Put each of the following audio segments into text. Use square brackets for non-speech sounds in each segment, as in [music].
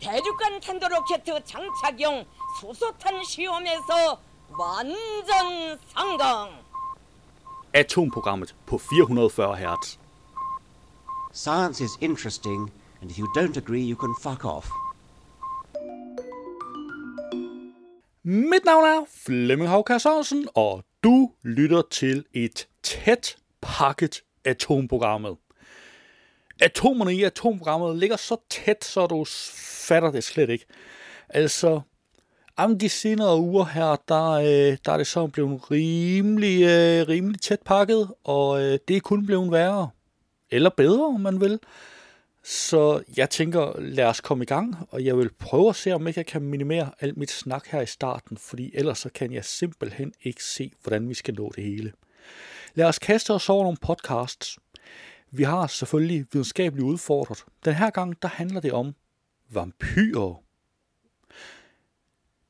대륙간 탄도로켓 장착용 수소탄 시험에서 완전 성공. Atomprogrammet på 440 Hz. Science is interesting, and if you don't agree, you can fuck off. Mit navn er Flemming Havkær Sørensen, og du lytter til et tæt pakket atomprogrammet. Atomerne i atomprogrammet ligger så tæt, så du fatter det slet ikke. Altså, om de senere uger her, der, øh, der er det så blevet rimelig, øh, rimelig tæt pakket, og øh, det er kun blevet værre. Eller bedre, om man vil. Så jeg tænker, lad os komme i gang, og jeg vil prøve at se, om jeg kan minimere alt mit snak her i starten, fordi ellers så kan jeg simpelthen ikke se, hvordan vi skal nå det hele. Lad os kaste os over nogle podcasts. Vi har selvfølgelig videnskabeligt udfordret. Den her gang, der handler det om vampyrer.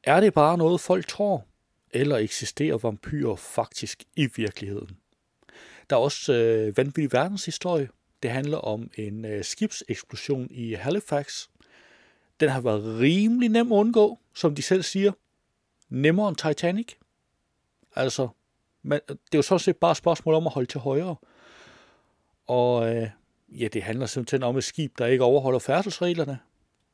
Er det bare noget, folk tror? Eller eksisterer vampyrer faktisk i virkeligheden? Der er også øh, vanvittig verdenshistorie. Det handler om en øh, skibseksplosion i Halifax. Den har været rimelig nem at undgå, som de selv siger. Nemmere end Titanic. Altså, men det er jo sådan set bare et spørgsmål om at holde til højre. Og øh, ja, det handler simpelthen om et skib, der ikke overholder færdselsreglerne,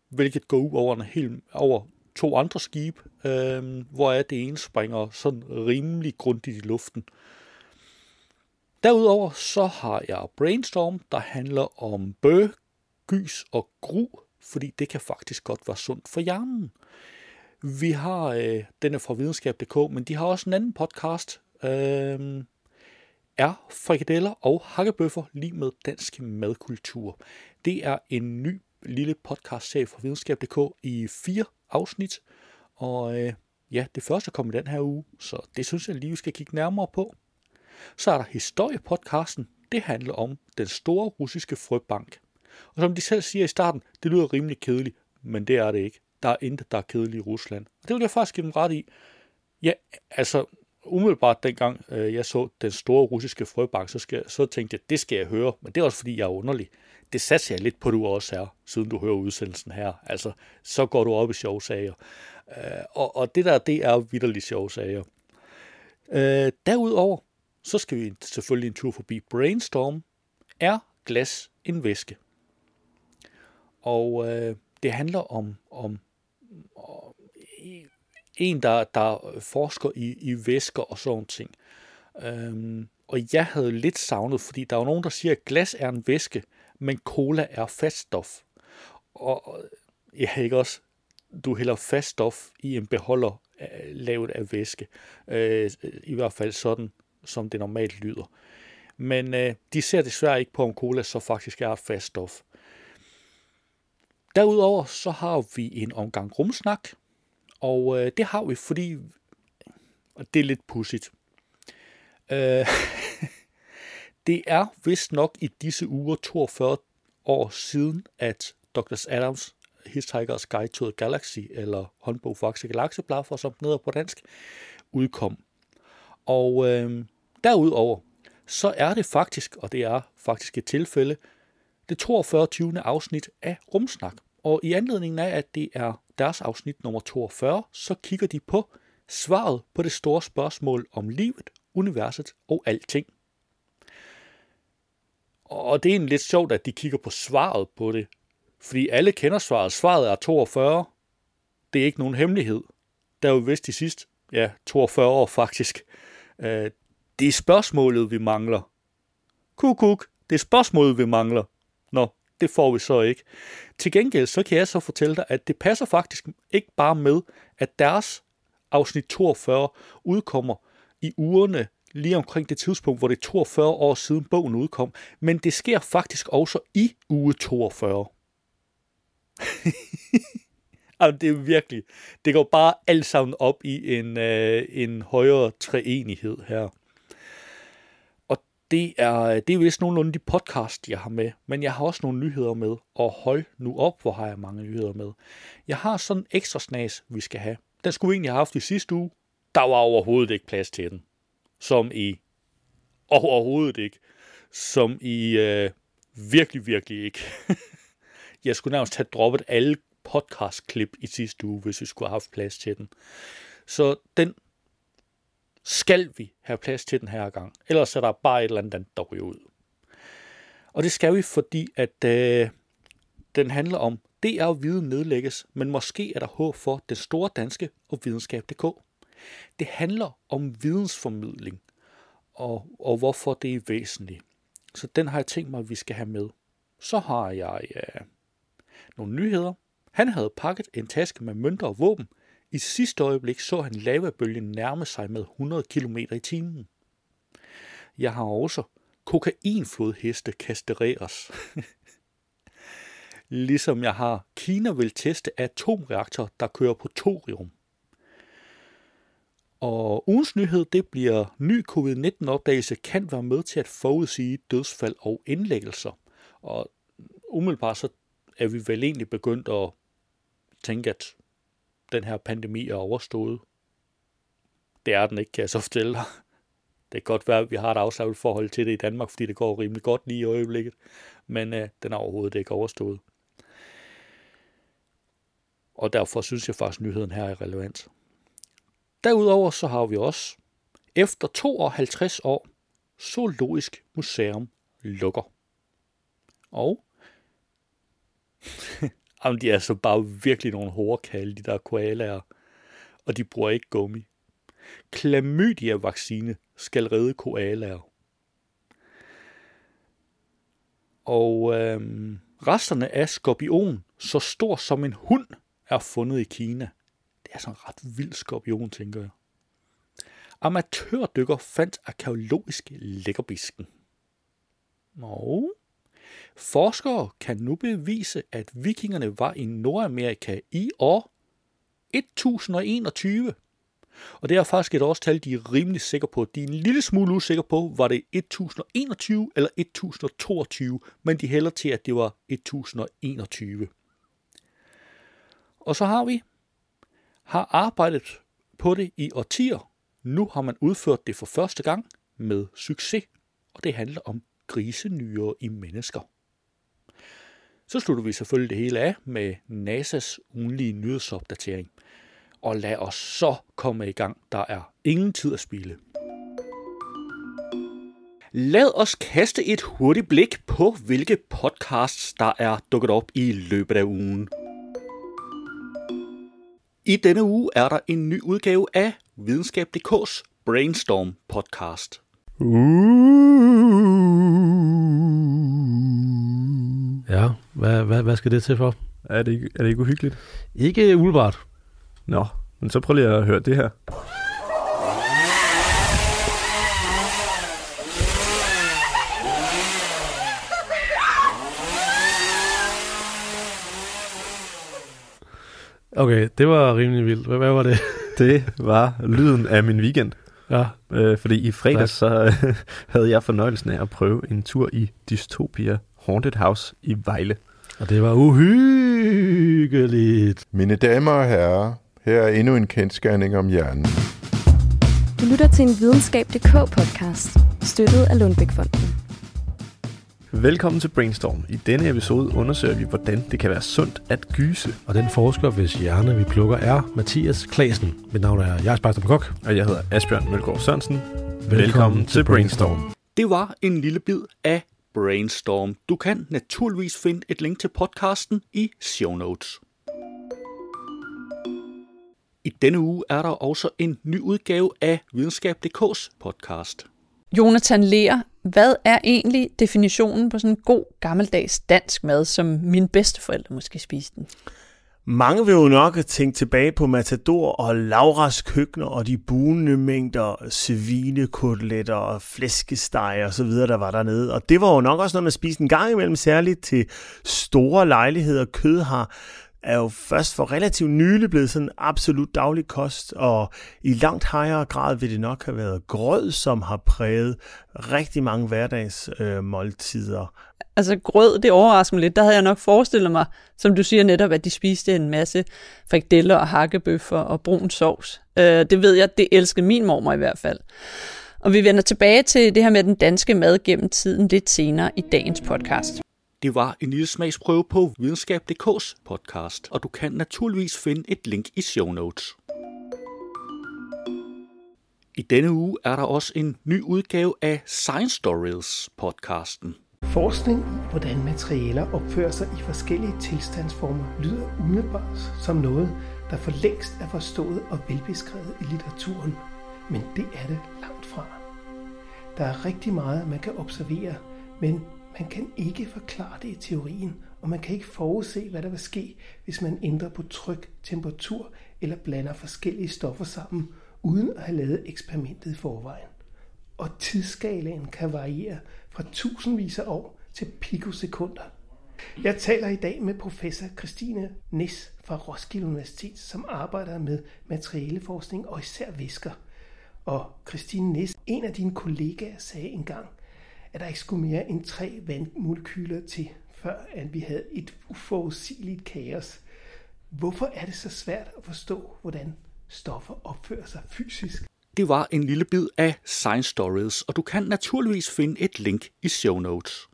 hvilket går ud over, en hel, over to andre skib, øh, hvor er det ene springer sådan rimelig grundigt i luften. Derudover så har jeg Brainstorm, der handler om bø, gys og gru, fordi det kan faktisk godt være sundt for hjernen. Vi har, øh, den er fra videnskab.dk, men de har også en anden podcast, øh, er frikadeller og hakkebøffer lige med dansk madkultur. Det er en ny lille podcast-serie fra videnskab.dk i fire afsnit, og øh, ja, det første kom i den her uge, så det synes jeg lige, vi skal kigge nærmere på. Så er der historiepodcasten. Det handler om den store russiske frøbank. Og som de selv siger i starten, det lyder rimelig kedeligt, men det er det ikke. Der er intet, der er kedeligt i Rusland. Og det vil jeg faktisk give dem ret i. Ja, altså, umiddelbart dengang øh, jeg så den store russiske frøbank, så, skal, så tænkte jeg, det skal jeg høre, men det er også fordi, jeg er underlig. Det satser jeg lidt på, du også er, siden du hører udsendelsen her. Altså, så går du op i sjovsager. Øh, og, og det der, det er vidderligt sjovsager. Øh, derudover, så skal vi selvfølgelig en tur forbi Brainstorm. Er glas en væske? Og øh, det handler om, om, om en, der, der forsker i, i væsker og sådan ting. Øhm, og jeg havde lidt savnet, fordi der er jo nogen, der siger, at glas er en væske, men cola er faststof. Og jeg ja, ikke også, du hælder faststof i en beholder øh, lavet af væske. Øh, I hvert fald sådan, som det normalt lyder. Men øh, de ser desværre ikke på, om cola så faktisk er et faststof. Derudover så har vi en omgang rumsnak, og øh, det har vi, fordi og det er lidt pudsigt. Øh, [laughs] det er vist nok i disse uger 42 år siden, at Dr. Adams Hitchhiker's Guide to the Galaxy, eller håndbog for Galaxeblaffer, som den hedder på dansk, udkom. Og øh, derudover, så er det faktisk, og det er faktisk et tilfælde, det 42. afsnit af Rumsnak. Og i anledningen af, at det er deres afsnit nummer 42, så kigger de på svaret på det store spørgsmål om livet, universet og alting. Og det er egentlig lidt sjovt, at de kigger på svaret på det, fordi alle kender svaret. Svaret er 42. Det er ikke nogen hemmelighed. Der er jo vist de sidste, ja, 42 år faktisk. Øh, det er spørgsmålet, vi mangler. Kuk, kuk. Det er spørgsmålet, vi mangler. Nå, det får vi så ikke. Til gengæld så kan jeg så fortælle dig, at det passer faktisk ikke bare med, at deres afsnit 42 udkommer i ugerne lige omkring det tidspunkt, hvor det er 42 år siden bogen udkom, men det sker faktisk også i uge 42. altså, [laughs] det er virkelig, det går bare alt sammen op i en, øh, en højere treenighed her det er, øh, det er vist nogenlunde de podcast, jeg har med, men jeg har også nogle nyheder med, og hold nu op, hvor har jeg mange nyheder med. Jeg har sådan en ekstra snas, vi skal have. Den skulle vi egentlig have haft i sidste uge. Der var overhovedet ikke plads til den. Som i overhovedet ikke. Som i øh, virkelig, virkelig ikke. [laughs] jeg skulle nærmest have droppet alle podcastklip i sidste uge, hvis vi skulle have haft plads til den. Så den skal vi have plads til den her gang. Ellers er der bare et eller andet, der ryger ud. Og det skal vi, fordi at øh, den handler om, det er viden nedlægges, men måske er der håb for det store danske og videnskab.dk. Det handler om vidensformidling, og, og hvorfor det er væsentligt. Så den har jeg tænkt mig, at vi skal have med. Så har jeg øh, nogle nyheder. Han havde pakket en taske med mønter og våben. I sidste øjeblik så han lavabølgen nærme sig med 100 km i timen. Jeg har også kokainflodheste kastreres. [laughs] ligesom jeg har Kina vil teste atomreaktor, der kører på thorium. Og ugens nyhed, det bliver ny covid-19-opdagelse kan være med til at forudsige dødsfald og indlæggelser. Og umiddelbart så er vi vel egentlig begyndt at tænke, at den her pandemi er overstået. Det er den ikke, kan jeg så fortælle dig. Det kan godt være, at vi har et afslappet forhold til det i Danmark, fordi det går rimelig godt lige i øjeblikket. Men øh, den er overhovedet ikke overstået. Og derfor synes jeg faktisk, at nyheden her er relevant. Derudover så har vi også, efter 52 år, Zoologisk Museum lukker. Og [laughs] Jamen, de er så bare virkelig nogle hårdkalde, de der koalaer. Og de bruger ikke gummi. Klamydia-vaccine skal redde koalaer. Og øhm, resterne af skorpion, så stor som en hund, er fundet i Kina. Det er sådan en ret vild skorpion, tænker jeg. Amatørdykker fandt arkeologisk lækkerbisken. Og forskere kan nu bevise, at vikingerne var i Nordamerika i år 1021. Og det er faktisk et årstal, de er rimelig sikre på. De er en lille smule usikre på, var det 1021 eller 1022, men de hælder til, at det var 1021. Og så har vi har arbejdet på det i årtier. Nu har man udført det for første gang med succes, og det handler om grisenyre i mennesker. Så slutter vi selvfølgelig det hele af med NASA's ugenlige nyhedsopdatering. Og lad os så komme i gang. Der er ingen tid at spille. Lad os kaste et hurtigt blik på, hvilke podcasts, der er dukket op i løbet af ugen. I denne uge er der en ny udgave af Videnskab.dk's Brainstorm podcast. Ja, hvad, hvad, hvad skal det til for? Er det, ikke, er det ikke uhyggeligt? Ikke umiddelbart. Nå, men så prøv lige at høre det her. Okay, det var rimelig vildt. Hvad, hvad var det? [laughs] Det var lyden af min weekend. Ja, Øh, fordi i fredags så øh, [laughs] havde jeg fornøjelsen af at prøve en tur i Dystopia Haunted House i Vejle. Og det var uhyggeligt. Mine damer og herrer, her er endnu en kendskærning om hjernen. Du lytter til en videnskab.dk podcast, støttet af Lundbækfonden. Velkommen til Brainstorm. I denne episode undersøger vi, hvordan det kan være sundt at gyse. Og den forsker, hvis hjerne vi plukker, er Mathias Klasen. Mit navn er Jais Baxter Kok. Og jeg hedder Asbjørn Mølgaard Sørensen. Velkommen, Velkommen til Brainstorm. Det var en lille bid af Brainstorm. Du kan naturligvis finde et link til podcasten i show notes. I denne uge er der også en ny udgave af Videnskab.dk's podcast. Jonathan Lear, hvad er egentlig definitionen på sådan en god gammeldags dansk mad, som mine bedsteforældre måske spiste den? Mange vil jo nok tænke tilbage på Matador og Lauras køkkener og de bunende mængder svinekoteletter og flæskesteg og så videre, der var dernede. Og det var jo nok også noget, man spiste en gang imellem, særligt til store lejligheder. Kød har er jo først for relativt nylig blevet sådan absolut daglig kost, og i langt højere grad vil det nok have været grød, som har præget rigtig mange hverdagsmåltider. øh, måltider. Altså grød, det overrasker mig lidt. Der havde jeg nok forestillet mig, som du siger netop, at de spiste en masse frikadeller og hakkebøffer og brun sovs. Øh, det ved jeg, det elskede min mormor i hvert fald. Og vi vender tilbage til det her med den danske mad gennem tiden lidt senere i dagens podcast. Det var en lille smagsprøve på videnskab.dk's podcast, og du kan naturligvis finde et link i show notes. I denne uge er der også en ny udgave af Science Stories podcasten. Forskning i, hvordan materialer opfører sig i forskellige tilstandsformer, lyder umiddelbart som noget, der for længst er forstået og velbeskrevet i litteraturen. Men det er det langt fra. Der er rigtig meget, man kan observere, men man kan ikke forklare det i teorien, og man kan ikke forudse, hvad der vil ske, hvis man ændrer på tryk, temperatur eller blander forskellige stoffer sammen, uden at have lavet eksperimentet i forvejen. Og tidsskalaen kan variere fra tusindvis af år til pikosekunder. Jeg taler i dag med professor Christine Nis fra Roskilde Universitet, som arbejder med materialeforskning og især væsker. Og Christine Nis, en af dine kollegaer, sagde engang, at der ikke skulle mere end tre vandmolekyler til, før at vi havde et uforudsigeligt kaos. Hvorfor er det så svært at forstå, hvordan stoffer opfører sig fysisk? Det var en lille bid af Science Stories, og du kan naturligvis finde et link i show notes.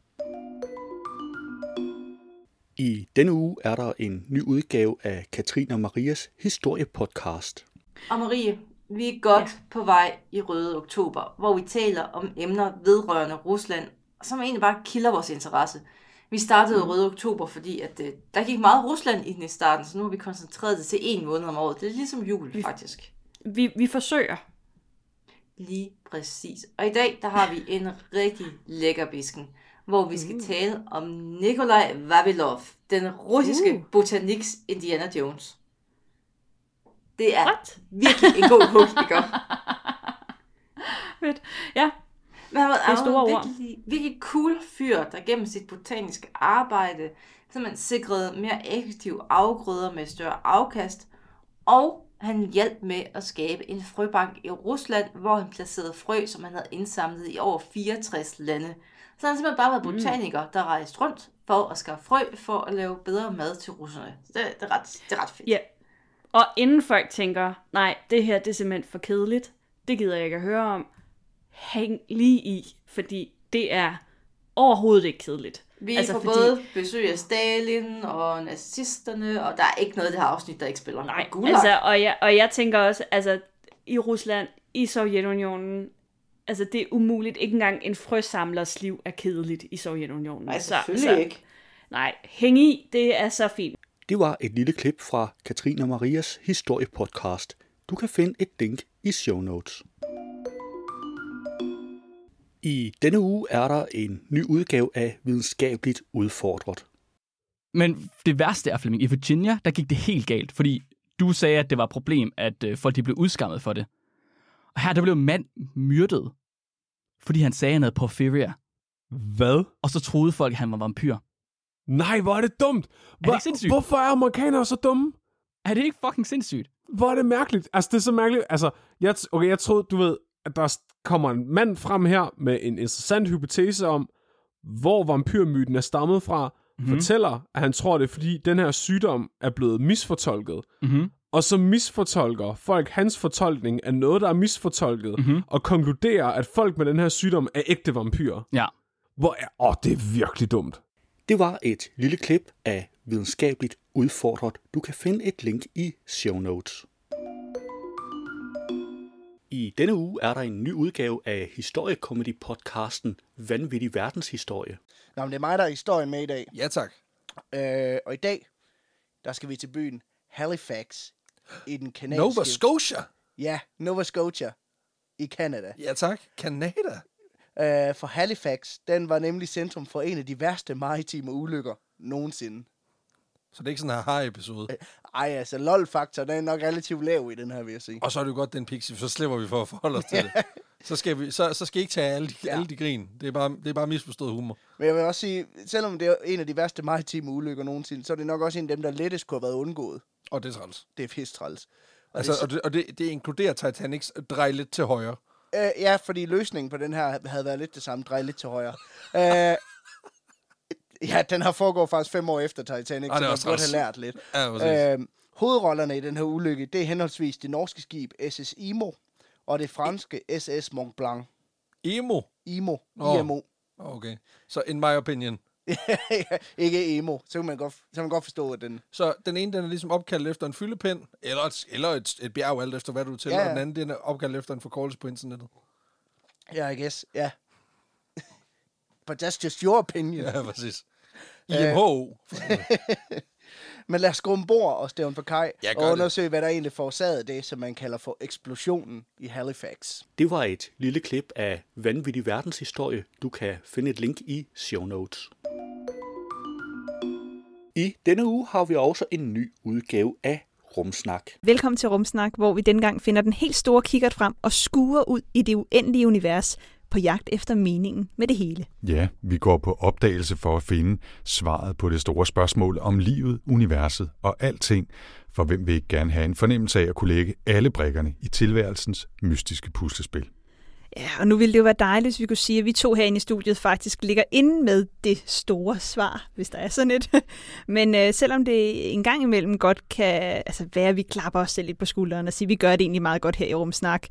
I denne uge er der en ny udgave af Katrine og Marias historiepodcast. Og Marie, vi er godt ja. på vej i Røde Oktober, hvor vi taler om emner vedrørende Rusland, som egentlig bare kilder vores interesse. Vi startede mm. Røde Oktober, fordi at, uh, der gik meget Rusland i den i starten, så nu har vi koncentreret det til en måned om året. Det er ligesom jul, vi, faktisk. Vi, vi forsøger. Lige præcis. Og i dag, der har vi en rigtig lækker bisken, hvor vi skal mm. tale om Nikolaj Vavilov, den russiske uh. botaniks Indiana Jones. Det er What? virkelig en god ikke [laughs] Fedt. Ja. Men han var, det er store. Virkelig, virkelig cool fyr, der gennem sit botaniske arbejde simpelthen sikrede mere effektive afgrøder med større afkast, og han hjalp med at skabe en frøbank i Rusland, hvor han placerede frø, som han havde indsamlet i over 64 lande. Så han simpelthen bare været mm. botaniker, der rejste rundt for at skaffe frø, for at lave bedre mad til russerne. Det, det, er, ret, det er ret fedt. Ja, og inden folk tænker, nej, det her det er simpelthen for kedeligt, det gider jeg ikke at høre om, hæng lige i, fordi det er overhovedet ikke kedeligt. Vi altså, får fordi... både besøg af Stalin og nazisterne, og der er ikke noget af det her afsnit, der ikke spiller. Nej, altså, og, jeg, og jeg tænker også, altså i Rusland, i Sovjetunionen, altså det er umuligt. Ikke engang en frøsamlers liv er kedeligt i Sovjetunionen. Nej, selvfølgelig så, så, ikke. Nej, hæng i, det er så fint. Det var et lille klip fra Katrine og Marias historiepodcast. Du kan finde et link i show notes. I denne uge er der en ny udgave af Videnskabeligt Udfordret. Men det værste er, Flemming, i Virginia, der gik det helt galt, fordi du sagde, at det var et problem, at øh, folk de blev udskammet for det. Og her der blev en mand myrdet, fordi han sagde, at han havde porphyria. Hvad? Og så troede folk, at han var vampyr. Nej, hvor er det dumt. Hvor, er det sindssygt? Hvorfor er amerikanere så dumme? Er det ikke fucking sindssygt? Hvor er det mærkeligt. Altså, det er så mærkeligt. Altså, jeg, okay, jeg troede, du ved, at der kommer en mand frem her med en interessant hypotese om, hvor vampyrmyten er stammet fra, mm-hmm. fortæller, at han tror, det er fordi, den her sygdom er blevet misfortolket. Mm-hmm. Og så misfortolker folk hans fortolkning af noget, der er misfortolket, mm-hmm. og konkluderer, at folk med den her sygdom er ægte vampyrer. Ja. Hvor er... Åh, det er virkelig dumt. Det var et lille klip af videnskabeligt udfordret. Du kan finde et link i show notes. I denne uge er der en ny udgave af historiekomedy-podcasten Vanvittig Verdenshistorie. Nå, men det er mig, der er historien med i dag. Ja, tak. Øh, og i dag, der skal vi til byen Halifax i den kanadiske... [gasps] Nova Scotia? Ja, Nova Scotia i Canada. Ja, tak. Canada? Uh, for Halifax, den var nemlig centrum for en af de værste maritime ulykker nogensinde. Så det er ikke sådan en haha-episode? Uh, ej, altså lol-faktor, den er nok relativt lav i den her, vil jeg sige. Og så er det jo godt, den pixie, så slipper vi for at forholde os til det. [laughs] Så skal, vi, så, så skal I ikke tage alle de, ja. alle de grin. Det er, bare, det er bare misforstået humor. Men jeg vil også sige, selvom det er en af de værste maritime ulykker nogensinde, så er det nok også en af dem, der lettest kunne have været undgået. Og det er træls. Det er pisse træls. Og, altså, det, og, det, og det, det inkluderer Titanics drej lidt til højre. Øh, ja, fordi løsningen på den her havde været lidt det samme. Drej lidt til højre. øh, [laughs] ja, den her foregår faktisk fem år efter Titanic, ah, så man burde have lært lidt. Ja, øh, hovedrollerne i den her ulykke, det er henholdsvis det norske skib SS Imo og det franske SS Mont Blanc. Imo? Imo. Oh. IMO. Okay. Så in my opinion. [laughs] ikke emo. Så kan man godt, så kan man godt forstå, at den... Så den ene, den er ligesom opkaldt efter en fyldepind, eller et, eller et, et bjerg, alt efter hvad du til, ja, ja. og den anden, den er opkaldt efter en forkortelse på internettet. Ja, yeah, I guess, ja. Yeah. [laughs] But that's just your opinion. Ja, præcis. [laughs] IMHO. Men lad os gå ombord og stævne for kaj og undersøge, det. hvad der egentlig forårsagede det, som man kalder for eksplosionen i Halifax. Det var et lille klip af vanvittig verdenshistorie. Du kan finde et link i show notes. I denne uge har vi også en ny udgave af Rumsnak. Velkommen til Rumsnak, hvor vi denne gang finder den helt store kikkert frem og skuer ud i det uendelige univers på jagt efter meningen med det hele. Ja, vi går på opdagelse for at finde svaret på det store spørgsmål om livet, universet og alting, for hvem vil ikke gerne have en fornemmelse af at kunne lægge alle brikkerne i tilværelsens mystiske puslespil. Ja, og nu ville det jo være dejligt, hvis vi kunne sige, at vi to herinde i studiet faktisk ligger inde med det store svar, hvis der er sådan et. [laughs] Men øh, selvom det en gang imellem godt kan altså, være, at vi klapper os selv lidt på skulderen og siger, at vi gør det egentlig meget godt her i Rumsnak,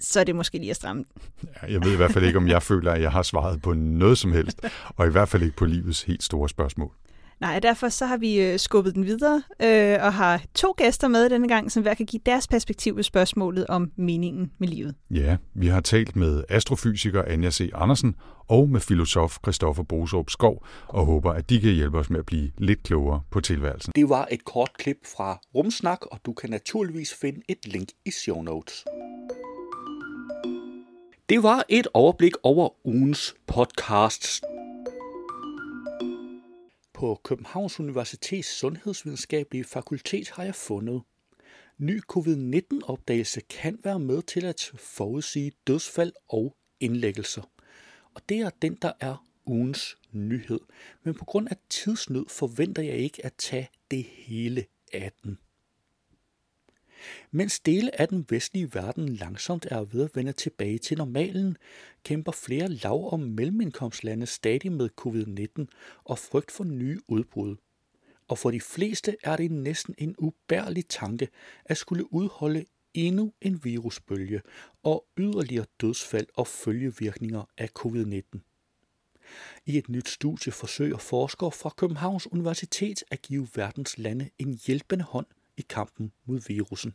så er det måske lige at stramme. Ja, jeg ved i hvert fald ikke, om jeg føler, at jeg har svaret på noget som helst, og i hvert fald ikke på livets helt store spørgsmål. Nej, derfor så har vi øh, skubbet den videre øh, og har to gæster med denne gang, som hver kan give deres perspektiv på spørgsmålet om meningen med livet. Ja, vi har talt med astrofysiker Anja C. Andersen og med filosof Christoffer Bosop Skov og håber, at de kan hjælpe os med at blive lidt klogere på tilværelsen. Det var et kort klip fra Rumsnak, og du kan naturligvis finde et link i show notes. Det var et overblik over ugens podcasts. På Københavns Universitets Sundhedsvidenskabelige Fakultet har jeg fundet, ny covid-19-opdagelse kan være med til at forudsige dødsfald og indlæggelser. Og det er den, der er ugens nyhed. Men på grund af tidsnød forventer jeg ikke at tage det hele af den. Mens dele af den vestlige verden langsomt er ved at vende tilbage til normalen, kæmper flere lav- og mellemindkomstlande stadig med covid-19 og frygt for nye udbrud. Og for de fleste er det næsten en ubærlig tanke at skulle udholde endnu en virusbølge og yderligere dødsfald og følgevirkninger af covid-19. I et nyt studie forsøger forskere fra Københavns Universitet at give verdens lande en hjælpende hånd i kampen mod virussen.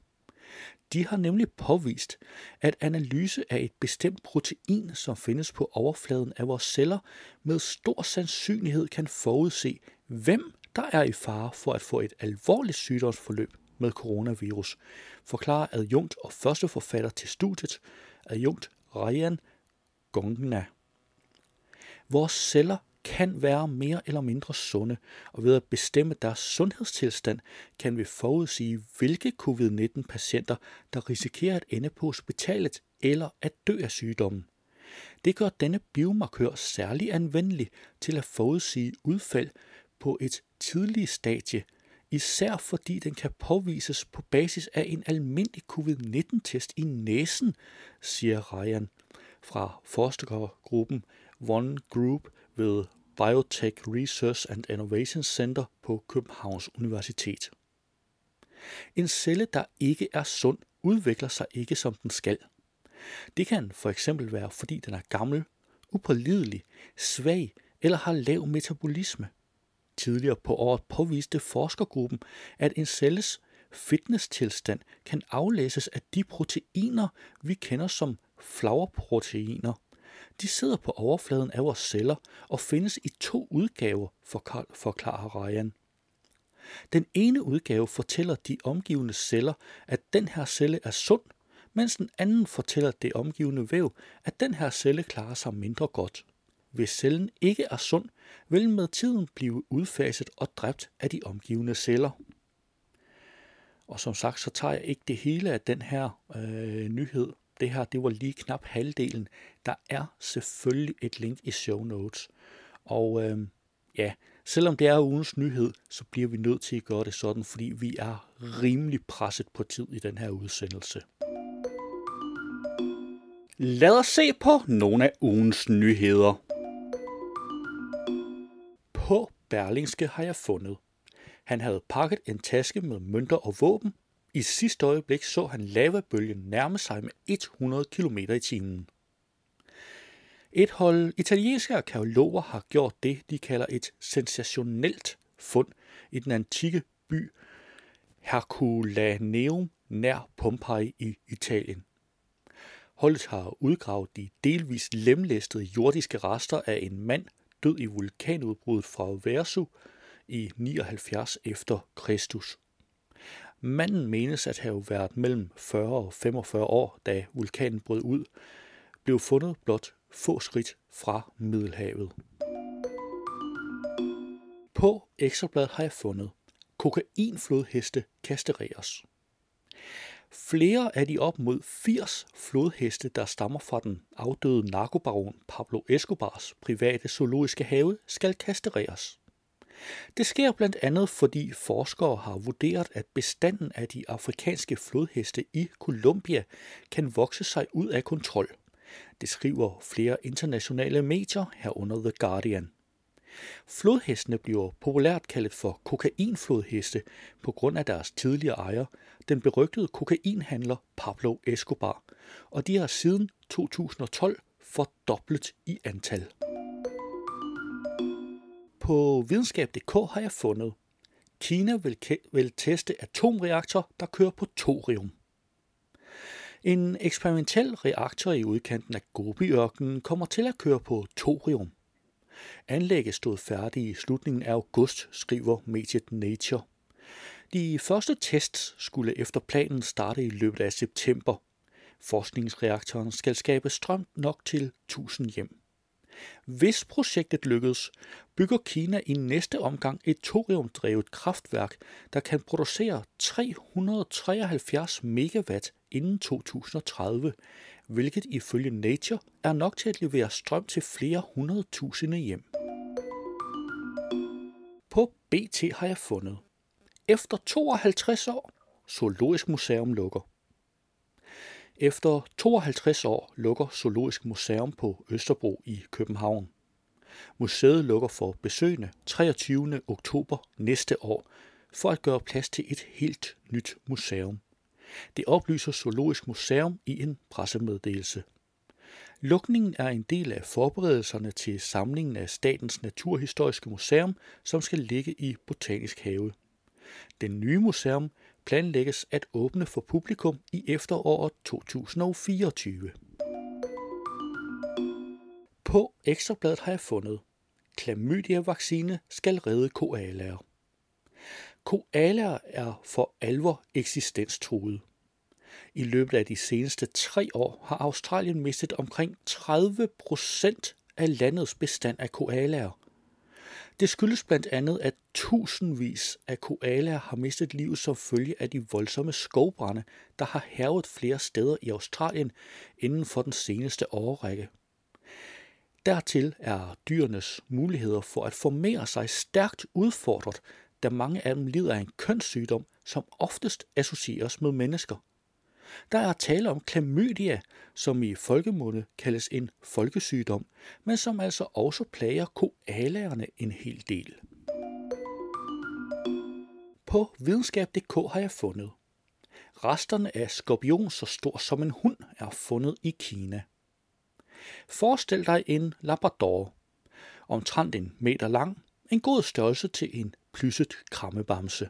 De har nemlig påvist, at analyse af et bestemt protein, som findes på overfladen af vores celler, med stor sandsynlighed kan forudse, hvem der er i fare for at få et alvorligt sygdomsforløb med coronavirus, forklarer adjunkt og første forfatter til studiet, adjunkt Ryan Gongna. Vores celler kan være mere eller mindre sunde, og ved at bestemme deres sundhedstilstand, kan vi forudsige, hvilke covid-19-patienter, der risikerer at ende på hospitalet eller at dø af sygdommen. Det gør denne biomarkør særlig anvendelig til at forudsige udfald på et tidligt stadie, især fordi den kan påvises på basis af en almindelig covid-19-test i næsen, siger Ryan fra forskergruppen One Group ved Biotech Research and Innovation Center på Københavns Universitet. En celle, der ikke er sund, udvikler sig ikke som den skal. Det kan for eksempel være, fordi den er gammel, upålidelig, svag eller har lav metabolisme. Tidligere på året påviste forskergruppen, at en celles fitnesstilstand kan aflæses af de proteiner, vi kender som flagerproteiner, de sidder på overfladen af vores celler og findes i to udgaver, forklarer Ryan. Den ene udgave fortæller de omgivende celler, at den her celle er sund, mens den anden fortæller det omgivende væv, at den her celle klarer sig mindre godt. Hvis cellen ikke er sund, vil den med tiden blive udfaset og dræbt af de omgivende celler. Og som sagt, så tager jeg ikke det hele af den her øh, nyhed det her, det var lige knap halvdelen. Der er selvfølgelig et link i show notes. Og øh, ja, selvom det er ugens nyhed, så bliver vi nødt til at gøre det sådan, fordi vi er rimelig presset på tid i den her udsendelse. Lad os se på nogle af ugens nyheder. På Berlingske har jeg fundet. Han havde pakket en taske med mønter og våben, i sidste øjeblik så han lavabølgen nærme sig med 100 km i timen. Et hold italienske arkeologer har gjort det, de kalder et sensationelt fund i den antikke by Herculaneum nær Pompeji i Italien. Holdet har udgravet de delvis lemlæstede jordiske rester af en mand død i vulkanudbruddet fra Versu i 79 efter Kristus. Manden menes at have været mellem 40 og 45 år, da vulkanen brød ud, blev fundet blot få skridt fra Middelhavet. På ekstrabladet har jeg fundet, kokainflodheste kastreres. Flere af de op mod 80 flodheste, der stammer fra den afdøde narkobaron Pablo Escobars private zoologiske have, skal kastreres. Det sker blandt andet, fordi forskere har vurderet, at bestanden af de afrikanske flodheste i Colombia kan vokse sig ud af kontrol. Det skriver flere internationale medier herunder The Guardian. Flodhestene bliver populært kaldet for kokainflodheste på grund af deres tidligere ejer, den berygtede kokainhandler Pablo Escobar, og de har siden 2012 fordoblet i antal. På videnskab.dk har jeg fundet, Kina vil, vil teste atomreaktor, der kører på thorium. En eksperimentel reaktor i udkanten af Gobiørkenen kommer til at køre på thorium. Anlægget stod færdigt i slutningen af august, skriver mediet Nature. De første tests skulle efter planen starte i løbet af september. Forskningsreaktoren skal skabe strøm nok til 1000 hjem. Hvis projektet lykkes, bygger Kina i næste omgang et thoriumdrevet kraftværk, der kan producere 373 megawatt inden 2030, hvilket ifølge Nature er nok til at levere strøm til flere hundredtusinde hjem. På BT har jeg fundet. Efter 52 år, Zoologisk Museum lukker. Efter 52 år lukker Zoologisk Museum på Østerbro i København. Museet lukker for besøgende 23. oktober næste år for at gøre plads til et helt nyt museum. Det oplyser Zoologisk Museum i en pressemeddelelse. Lukningen er en del af forberedelserne til samlingen af Statens Naturhistoriske Museum, som skal ligge i Botanisk Have. Den nye museum planlægges at åbne for publikum i efteråret 2024. På Ekstrabladet har jeg fundet, klamydia-vaccine skal redde koalaer. Koalaer er for alvor eksistenstruede. I løbet af de seneste tre år har Australien mistet omkring 30 procent af landets bestand af koalaer. Det skyldes blandt andet, at tusindvis af koalaer har mistet livet som følge af de voldsomme skovbrænde, der har hervet flere steder i Australien inden for den seneste årrække. Dertil er dyrenes muligheder for at formere sig stærkt udfordret, da mange af dem lider af en kønssygdom, som oftest associeres med mennesker. Der er tale om klamydia, som i folkemunde kaldes en folkesygdom, men som altså også plager koalaerne en hel del. På videnskab.dk har jeg fundet. Resterne af skorpion så stor som en hund er fundet i Kina. Forestil dig en labrador, omtrent en meter lang, en god størrelse til en plysset krammebamse.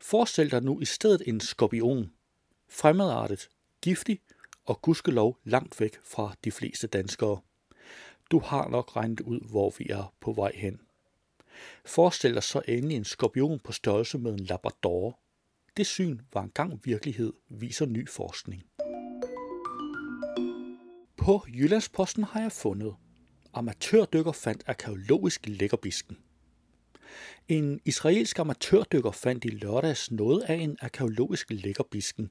Forestil dig nu i stedet en skorpion, fremmedartet, giftig og gudskelov langt væk fra de fleste danskere. Du har nok regnet ud, hvor vi er på vej hen. Forestil dig så endelig en skorpion på størrelse med en labrador. Det syn var engang virkelighed, viser ny forskning. På Jyllandsposten har jeg fundet. Amatørdykker fandt arkeologisk lækkerbisken. En israelsk amatørdykker fandt i lørdags noget af en arkeologisk lækkerbisken,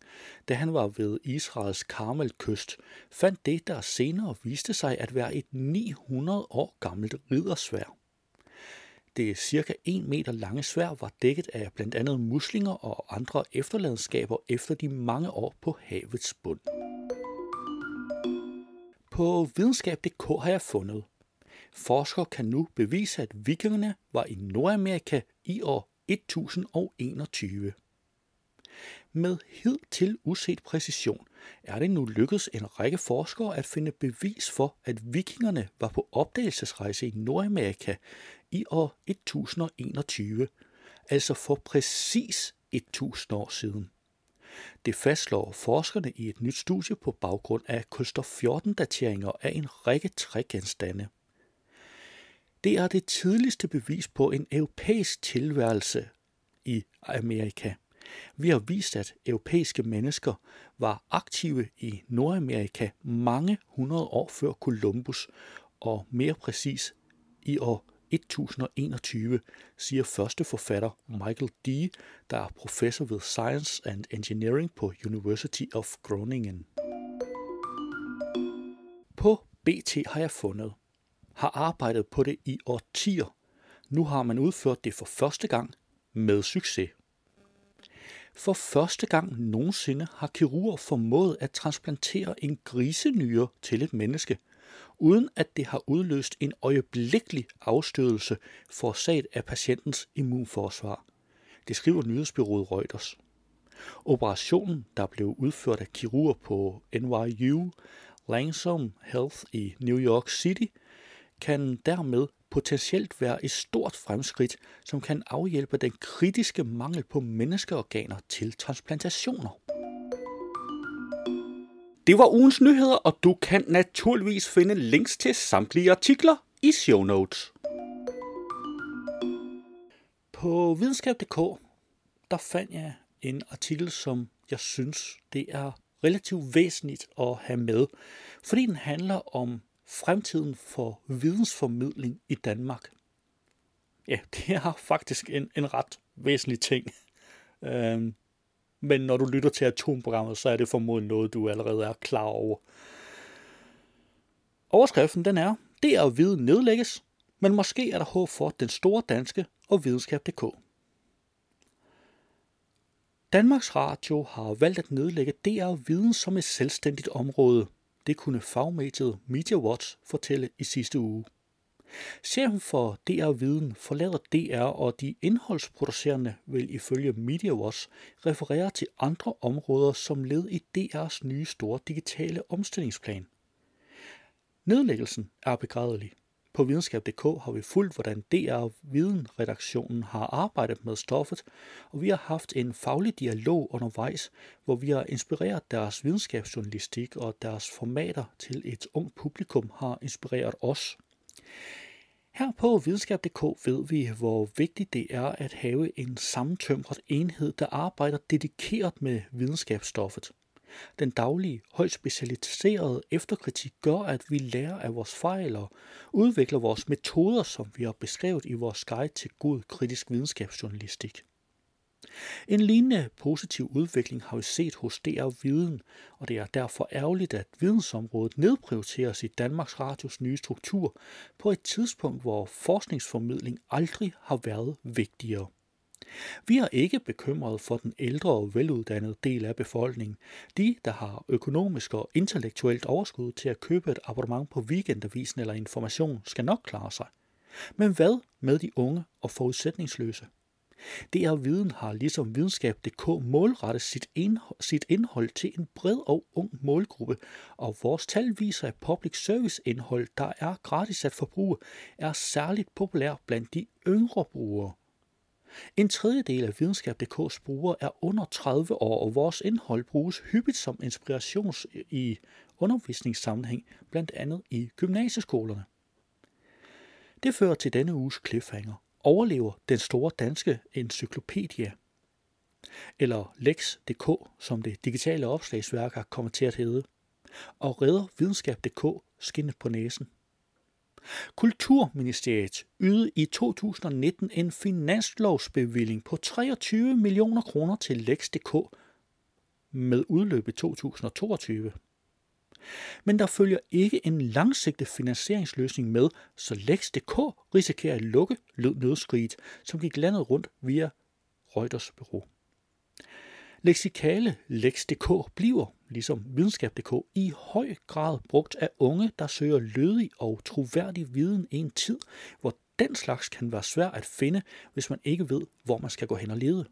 da han var ved Israels Karmelkyst, fandt det, der senere viste sig at være et 900 år gammelt riddersvær. Det cirka 1 meter lange svær var dækket af blandt andet muslinger og andre efterladenskaber efter de mange år på havets bund. På videnskab.dk har jeg fundet, Forskere kan nu bevise, at vikingerne var i Nordamerika i år 1021. Med hidtil uset præcision er det nu lykkedes en række forskere at finde bevis for, at vikingerne var på opdagelsesrejse i Nordamerika i år 1021, altså for præcis 1000 år siden. Det fastslår forskerne i et nyt studie på baggrund af kulstof 14 dateringer af en række trægenstande. Det er det tidligste bevis på en europæisk tilværelse i Amerika. Vi har vist, at europæiske mennesker var aktive i Nordamerika mange hundrede år før Columbus, og mere præcis i år 1021, siger første forfatter Michael D., der er professor ved Science and Engineering på University of Groningen. På BT har jeg fundet, har arbejdet på det i årtier. Nu har man udført det for første gang med succes. For første gang nogensinde har kirurger formået at transplantere en grisenyre til et menneske, uden at det har udløst en øjeblikkelig afstødelse forårsaget af patientens immunforsvar. Det skriver nyhedsbyrået Reuters. Operationen, der blev udført af kirurger på NYU Langsom Health i New York City, kan dermed potentielt være et stort fremskridt, som kan afhjælpe den kritiske mangel på menneskeorganer til transplantationer. Det var ugens nyheder, og du kan naturligvis finde links til samtlige artikler i show notes. På videnskab.dk der fandt jeg en artikel, som jeg synes, det er relativt væsentligt at have med, fordi den handler om fremtiden for vidensformidling i Danmark. Ja, det er faktisk en, en ret væsentlig ting. Øhm, men når du lytter til atomprogrammet, så er det formodentlig noget, du allerede er klar over. Overskriften den er, det er at vide nedlægges, men måske er der håb for den store danske og videnskab.dk. Danmarks Radio har valgt at nedlægge DR Viden som et selvstændigt område. Det kunne fagmediet Media Watch fortælle i sidste uge. Chefen for DR Viden forlader DR, og de indholdsproducerende vil ifølge MediaWatch referere til andre områder som led i DR's nye store digitale omstillingsplan. Nedlæggelsen er begrædelig. På videnskab.dk har vi fulgt, hvordan DR Viden-redaktionen har arbejdet med stoffet, og vi har haft en faglig dialog undervejs, hvor vi har inspireret deres videnskabsjournalistik og deres formater til et ungt publikum har inspireret os. Her på videnskab.dk ved vi, hvor vigtigt det er at have en sammentømret enhed, der arbejder dedikeret med videnskabsstoffet. Den daglige, højt specialiserede efterkritik gør, at vi lærer af vores fejl og udvikler vores metoder, som vi har beskrevet i vores guide til god kritisk videnskabsjournalistik. En lignende positiv udvikling har vi set hos DR Viden, og det er derfor ærgerligt, at vidensområdet nedprioriteres i Danmarks Radios nye struktur på et tidspunkt, hvor forskningsformidling aldrig har været vigtigere. Vi er ikke bekymret for den ældre og veluddannede del af befolkningen, de, der har økonomisk og intellektuelt overskud til at købe et abonnement på weekendavisen eller information, skal nok klare sig. Men hvad med de unge og forudsætningsløse? DR Viden har ligesom videnskab.dk målrettet sit, indhold, sit indhold til en bred og ung målgruppe, og vores tal viser, at public service indhold, der er gratis at forbruge, er særligt populær blandt de yngre brugere. En tredjedel af videnskab.dk's brugere er under 30 år, og vores indhold bruges hyppigt som inspiration i undervisningssammenhæng, blandt andet i gymnasieskolerne. Det fører til denne uges cliffhanger. Overlever den store danske encyklopædia? eller Lex.dk, som det digitale opslagsværk har kommet til at hedde, og redder videnskab.dk skinnet på næsen. Kulturministeriet ydede i 2019 en finanslovsbevilling på 23 millioner kroner til Lex.dk med udløb i 2022. Men der følger ikke en langsigtet finansieringsløsning med, så Lex.dk risikerer at lukke lød nødskriget, som gik landet rundt via Reuters bureau. Leksikale Lex.dk bliver, ligesom videnskab.dk, i høj grad brugt af unge, der søger lødig og troværdig viden i en tid, hvor den slags kan være svært at finde, hvis man ikke ved, hvor man skal gå hen og lede.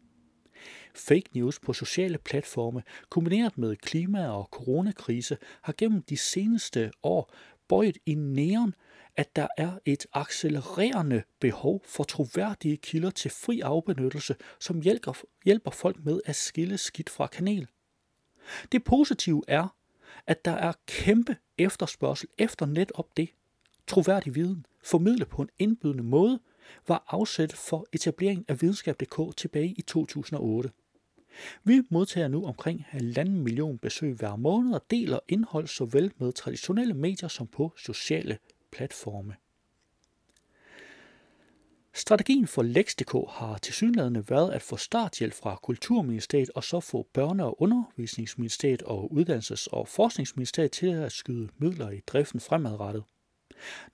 Fake news på sociale platforme, kombineret med klima- og coronakrise, har gennem de seneste år bøjet i næren, at der er et accelererende behov for troværdige kilder til fri afbenyttelse, som hjælper, hjælper folk med at skille skidt fra kanel. Det positive er, at der er kæmpe efterspørgsel efter netop det. Troværdig viden, formidlet på en indbydende måde, var afsæt for etableringen af videnskab.dk tilbage i 2008. Vi modtager nu omkring 1,5 million besøg hver måned og deler indhold såvel med traditionelle medier som på sociale platforme. Strategien for Lex.dk har tilsyneladende været at få starthjælp fra Kulturministeriet og så få Børne- og Undervisningsministeriet og Uddannelses- og Forskningsministeriet til at skyde midler i driften fremadrettet.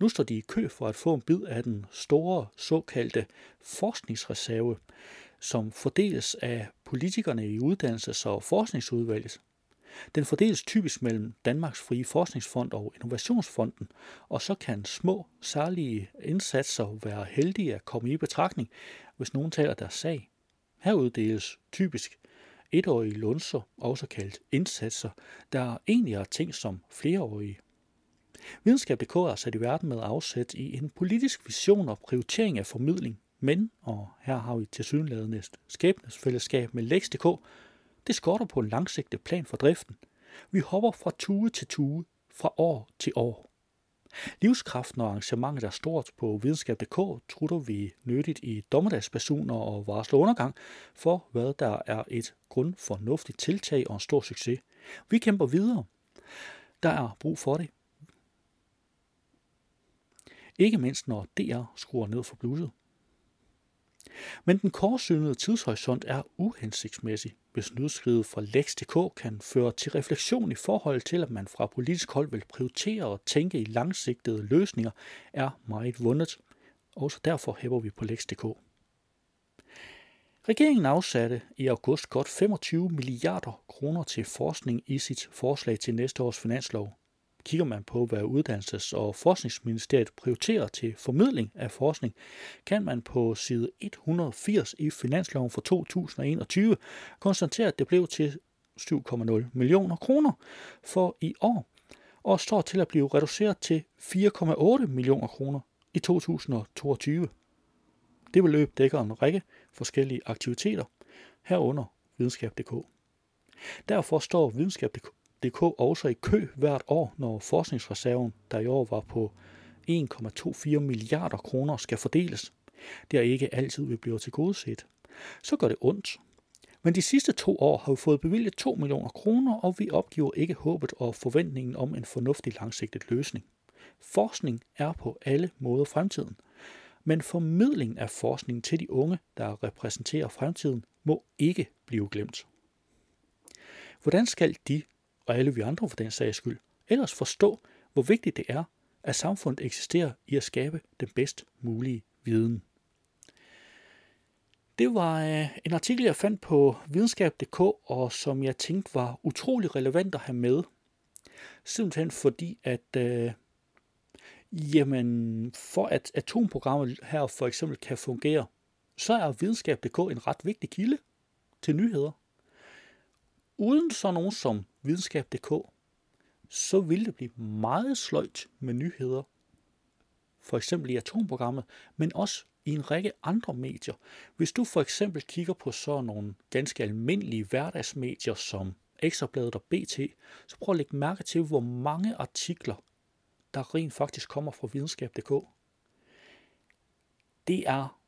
Nu står de i kø for at få en bid af den store såkaldte forskningsreserve, som fordeles af politikerne i Uddannelses- og Forskningsudvalget. Den fordeles typisk mellem Danmarks Frie Forskningsfond og Innovationsfonden, og så kan små, særlige indsatser være heldige at komme i betragtning, hvis nogen taler deres sag. Her uddeles typisk etårige lunser, også kaldt indsatser, der egentlig er ting som flereårige. Videnskab.dk er sat i verden med afsæt i en politisk vision og prioritering af formidling, men, og her har vi til synlædende skæbnesfællesskab med Lex.dk, det skorter på en langsigtet plan for driften. Vi hopper fra tue til tue, fra år til år. Livskraften og arrangementet er stort på videnskab.dk, trutter vi nyttigt i dommedagspersoner og varsler undergang for, hvad der er et grundfornuftigt tiltag og en stor succes. Vi kæmper videre. Der er brug for det. Ikke mindst når DR skruer ned for bluset. Men den kortsynede tidshorisont er uhensigtsmæssig, hvis nyhedsskrivet fra Lex.dk kan føre til refleksion i forhold til, at man fra politisk hold vil prioritere og tænke i langsigtede løsninger, er meget vundet. Også derfor hæver vi på Lex.dk. Regeringen afsatte i august godt 25 milliarder kroner til forskning i sit forslag til næste års finanslov. Kigger man på, hvad Uddannelses- og Forskningsministeriet prioriterer til formidling af forskning, kan man på side 180 i finansloven for 2021 konstatere, at det blev til 7,0 millioner kroner for i år, og står til at blive reduceret til 4,8 millioner kroner i 2022. Det beløb dækker en række forskellige aktiviteter, herunder videnskab.dk. Derfor står videnskab.dk DK også i kø hvert år, når forskningsreserven, der i år var på 1,24 milliarder kroner, skal fordeles. Det er ikke altid, vi bliver tilgodeset. Så gør det ondt. Men de sidste to år har vi fået bevilget 2 millioner kroner, og vi opgiver ikke håbet og forventningen om en fornuftig langsigtet løsning. Forskning er på alle måder fremtiden. Men formidlingen af forskning til de unge, der repræsenterer fremtiden, må ikke blive glemt. Hvordan skal de og alle vi andre for den sags skyld, ellers forstå, hvor vigtigt det er, at samfundet eksisterer i at skabe den bedst mulige viden. Det var øh, en artikel, jeg fandt på videnskab.dk, og som jeg tænkte var utrolig relevant at have med. Simpelthen fordi, at øh, jamen, for at atomprogrammet her for eksempel kan fungere, så er videnskab.dk en ret vigtig kilde til nyheder. Uden så nogen som videnskab.dk, så vil det blive meget sløjt med nyheder. For eksempel i atomprogrammet, men også i en række andre medier. Hvis du for eksempel kigger på sådan nogle ganske almindelige hverdagsmedier som Ekstrabladet og BT, så prøv at lægge mærke til, hvor mange artikler, der rent faktisk kommer fra videnskab.dk. Det er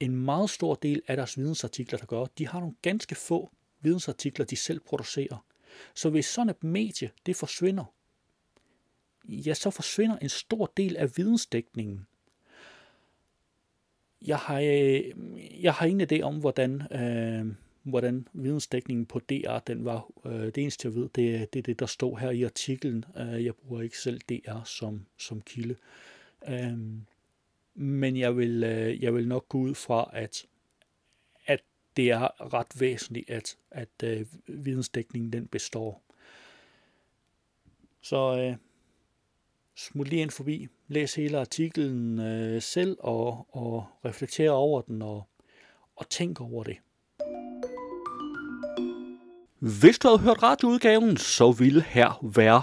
en meget stor del af deres vidensartikler, der gør. De har nogle ganske få vidensartikler, de selv producerer. Så hvis sådan et medie, det forsvinder, ja, så forsvinder en stor del af vidensdækningen. Jeg har, øh, jeg har ingen idé om, hvordan, øh, hvordan vidensdækningen på DR den var. Øh, det eneste, jeg ved, det er det, er det, der står her i artiklen. Øh, jeg bruger ikke selv DR som, som kilde. Øh, men jeg vil, øh, jeg vil nok gå ud fra, at det er ret væsentligt, at, at øh, vidensdækningen den består. Så øh, smut lige ind forbi, læs hele artiklen øh, selv og, og reflektere over den og, og tænk over det. Hvis du havde hørt radioudgaven, så ville her være